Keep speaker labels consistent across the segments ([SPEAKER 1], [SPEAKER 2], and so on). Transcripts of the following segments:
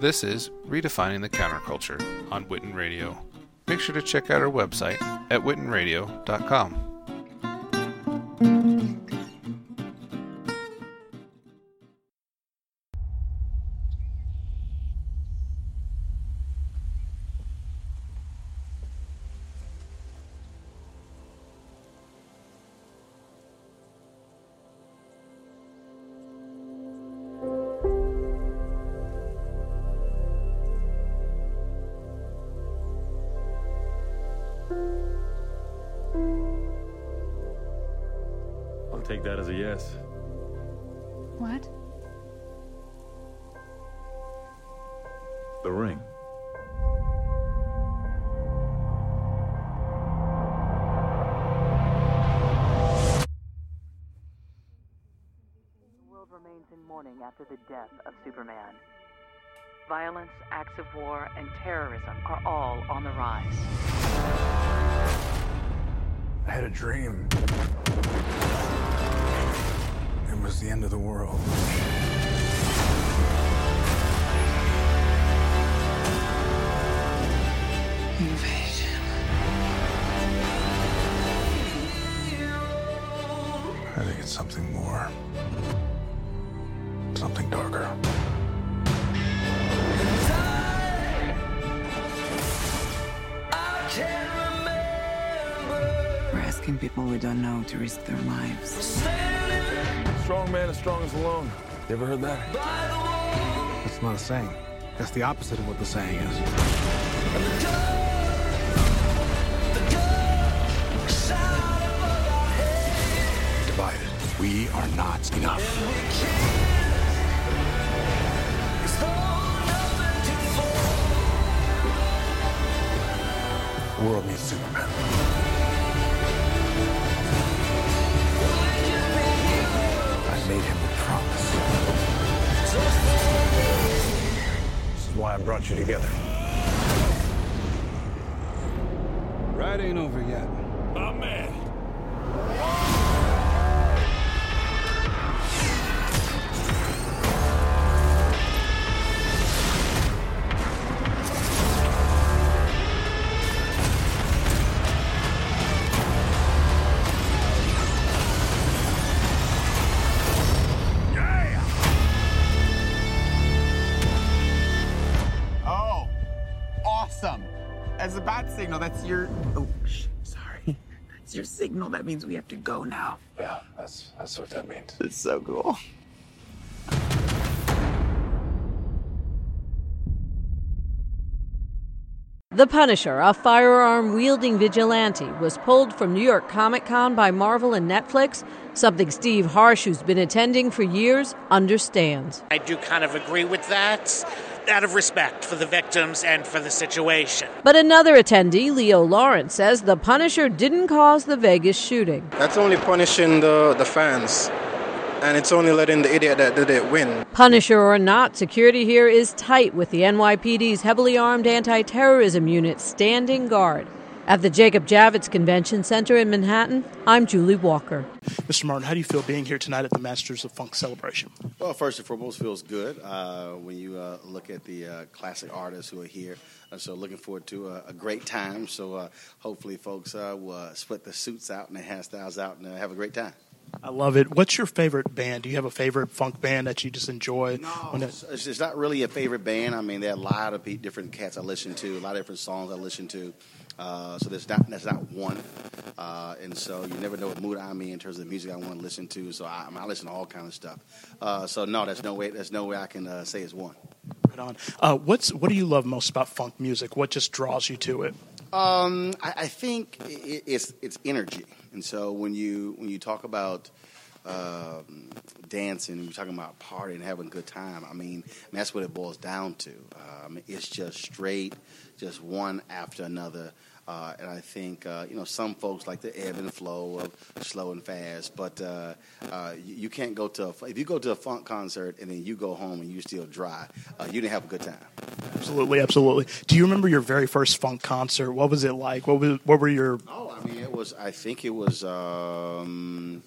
[SPEAKER 1] This is Redefining the Counterculture on Witten Radio. Make sure to check out our website at wittenradio.com.
[SPEAKER 2] take that as a yes.
[SPEAKER 3] What?
[SPEAKER 2] The ring.
[SPEAKER 4] The world remains in mourning after the death of Superman. Violence, acts of war, and terrorism are all on the rise.
[SPEAKER 5] I had a dream. It was the end of the world.
[SPEAKER 3] Invasion.
[SPEAKER 5] I think it's something more. Something darker.
[SPEAKER 3] We're asking people we don't know to risk their lives.
[SPEAKER 5] Strong man is strongest alone. You ever heard that? That's not a saying. That's the opposite of what the saying is. Divided. We are not enough. The world needs Superman. Why I brought you together.
[SPEAKER 6] Ride ain't over yet.
[SPEAKER 2] My man.
[SPEAKER 7] Signal, that's your. Oh, sh- sorry. That's your signal. That means we have to go now.
[SPEAKER 5] Yeah, that's that's what that means.
[SPEAKER 7] It's so cool.
[SPEAKER 8] The Punisher, a firearm wielding vigilante, was pulled from New York Comic Con by Marvel and Netflix, something Steve Harsh, who's been attending for years, understands.
[SPEAKER 9] I do kind of agree with that out of respect for the victims and for the situation.
[SPEAKER 8] But another attendee, Leo Lawrence, says the Punisher didn't cause the Vegas shooting.
[SPEAKER 10] That's only punishing the, the fans. And it's only letting the idiot that did it win.
[SPEAKER 8] Punisher or not, security here is tight with the NYPD's heavily armed anti terrorism unit standing guard. At the Jacob Javits Convention Center in Manhattan, I'm Julie Walker.
[SPEAKER 11] Mr. Martin, how do you feel being here tonight at the Masters of Funk celebration?
[SPEAKER 12] Well, first and foremost, feels good uh, when you uh, look at the uh, classic artists who are here. Uh, so, looking forward to a, a great time. So, uh, hopefully, folks uh, will uh, split the suits out and the hairstyles out and uh, have a great time.
[SPEAKER 11] I love it. What's your favorite band? Do you have a favorite funk band that you just enjoy? when it-
[SPEAKER 12] It's, it's not really a favorite band. I mean, there are a lot of different cats I listen to, a lot of different songs I listen to. Uh, so there's not there's not one, uh, and so you never know what mood I'm in in terms of the music I want to listen to. So I, I, mean, I listen to all kind of stuff. Uh, so no, there's no way there's no way I can uh, say it's one.
[SPEAKER 11] Right on. Uh, what's what do you love most about funk music? What just draws you to it?
[SPEAKER 12] Um, I, I think i it's it's energy, and so when you when you talk about um, dancing, you're talking about partying, having a good time. I mean, that's what it boils down to. Um, it's just straight, just one after another. Uh, and I think uh, you know some folks like the ebb and flow of slow and fast, but uh, uh, you, you can't go to a, if you go to a funk concert and then you go home and you still dry, uh, you didn't have a good time.
[SPEAKER 11] Absolutely, absolutely. Do you remember your very first funk concert? What was it like? What was what were your?
[SPEAKER 12] Oh, I mean, it was. I think it was. Um,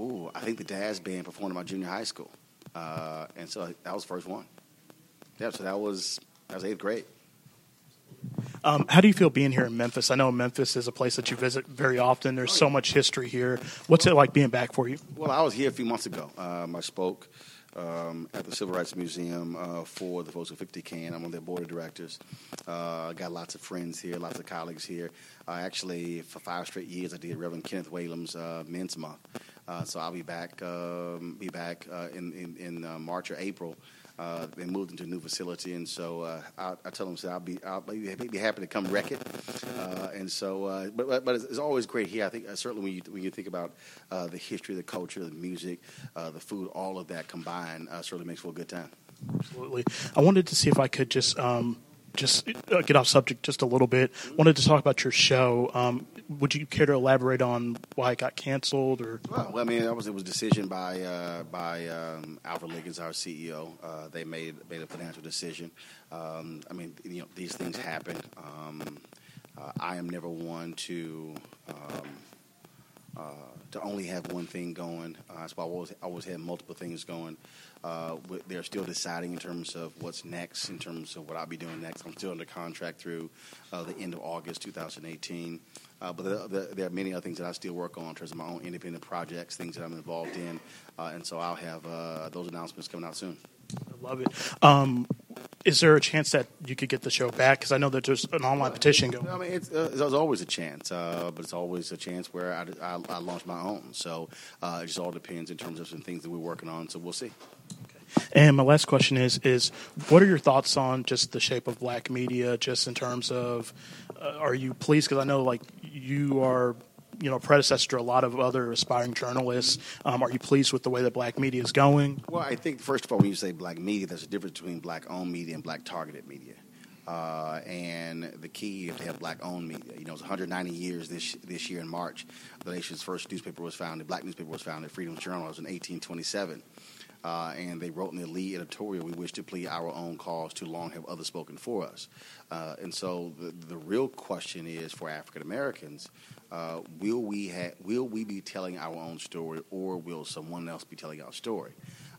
[SPEAKER 12] oh, I think the Daz Band performed in my junior high school, uh, and so that was the first one. yeah. So that was that was eighth grade.
[SPEAKER 11] Um, how do you feel being here in Memphis? I know Memphis is a place that you visit very often. There's so much history here. What's it like being back for you?
[SPEAKER 12] Well, I was here a few months ago. Um, I spoke um, at the Civil Rights Museum uh, for the folks at 50CAN. I'm on their board of directors. Uh, I got lots of friends here, lots of colleagues here. Uh, actually, for five straight years, I did Reverend Kenneth Whalum's uh, Men's Month. Uh, so I'll be back, um, be back uh, in in, in uh, March or April. Uh, they moved into a new facility, and so uh, I, I tell them, so I'll be, I'll be, happy to come wreck it. Uh, and so, uh, but, but it's, always great here. I think uh, certainly when you when you think about uh, the history, the culture, the music, uh, the food, all of that combined, uh, certainly makes for a good time.
[SPEAKER 11] Absolutely. I wanted to see if I could just um, just uh, get off subject just a little bit. Wanted to talk about your show. Um, would you care to elaborate on why it got canceled or?
[SPEAKER 12] Well, I mean, was it was a decision by uh, by um, Alfred Liggins, our CEO. Uh, they made made a financial decision. Um, I mean, you know, these things happen. Um, uh, I am never one to. Uh, to only have one thing going, uh, why I always, always had multiple things going. Uh, they're still deciding in terms of what's next, in terms of what I'll be doing next. I'm still under contract through uh, the end of August 2018. Uh, but there, there, there are many other things that I still work on in terms of my own independent projects, things that I'm involved in, uh, and so I'll have uh, those announcements coming out soon.
[SPEAKER 11] I love it. Um, is there a chance that you could get the show back? Because I know that there's an online petition going.
[SPEAKER 12] I mean, it's, uh, there's always a chance, uh, but it's always a chance where I, I, I launch my own. So uh, it just all depends in terms of some things that we're working on. So we'll see.
[SPEAKER 11] And my last question is: is what are your thoughts on just the shape of black media, just in terms of, uh, are you pleased? Because I know like you are, you know, predecessor to a lot of other aspiring journalists. Um, are you pleased with the way that black media is going?
[SPEAKER 12] Well, I think first of all, when you say black media, there's a difference between black-owned media and black-targeted media. Uh, and the key is to have black-owned media. You know, it's 190 years this this year in March. The nation's first newspaper was founded. Black newspaper was founded. Freedom Journal was in 1827. Uh, and they wrote in the lead editorial, "We wish to plead our own cause. Too long have others spoken for us." Uh, and so, the, the real question is for African Americans: uh, Will we ha- will we be telling our own story, or will someone else be telling our story?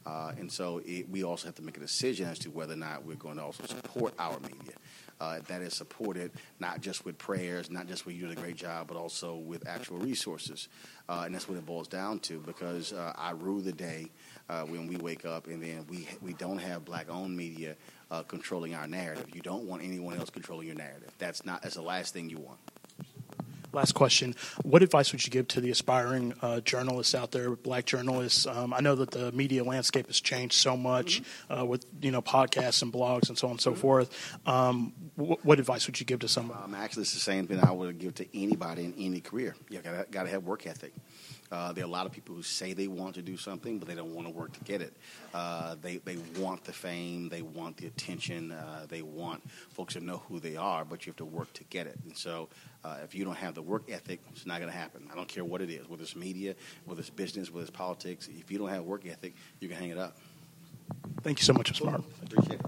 [SPEAKER 12] Uh, and so, it, we also have to make a decision as to whether or not we're going to also support our media. Uh, that is supported not just with prayers, not just with you doing a great job, but also with actual resources. Uh, and that's what it boils down to because uh, I rue the day uh, when we wake up and then we, we don't have black owned media uh, controlling our narrative. You don't want anyone else controlling your narrative. That's not that's the last thing you want.
[SPEAKER 11] Last question: What advice would you give to the aspiring uh, journalists out there, black journalists? Um, I know that the media landscape has changed so much uh, with you know podcasts and blogs and so on and so forth. Um, wh- what advice would you give to someone?
[SPEAKER 12] Um, actually, it's the same thing I would give to anybody in any career. You got got to have work ethic. Uh, there are a lot of people who say they want to do something, but they don't want to work to get it. Uh, they they want the fame, they want the attention, uh, they want folks to know who they are, but you have to work to get it. And so, uh, if you don't have the work ethic, it's not going to happen. I don't care what it is, whether it's media, whether it's business, whether it's politics. If you don't have work ethic, you can hang it up.
[SPEAKER 11] Thank you so much, Ms. Martin.
[SPEAKER 12] Appreciate it.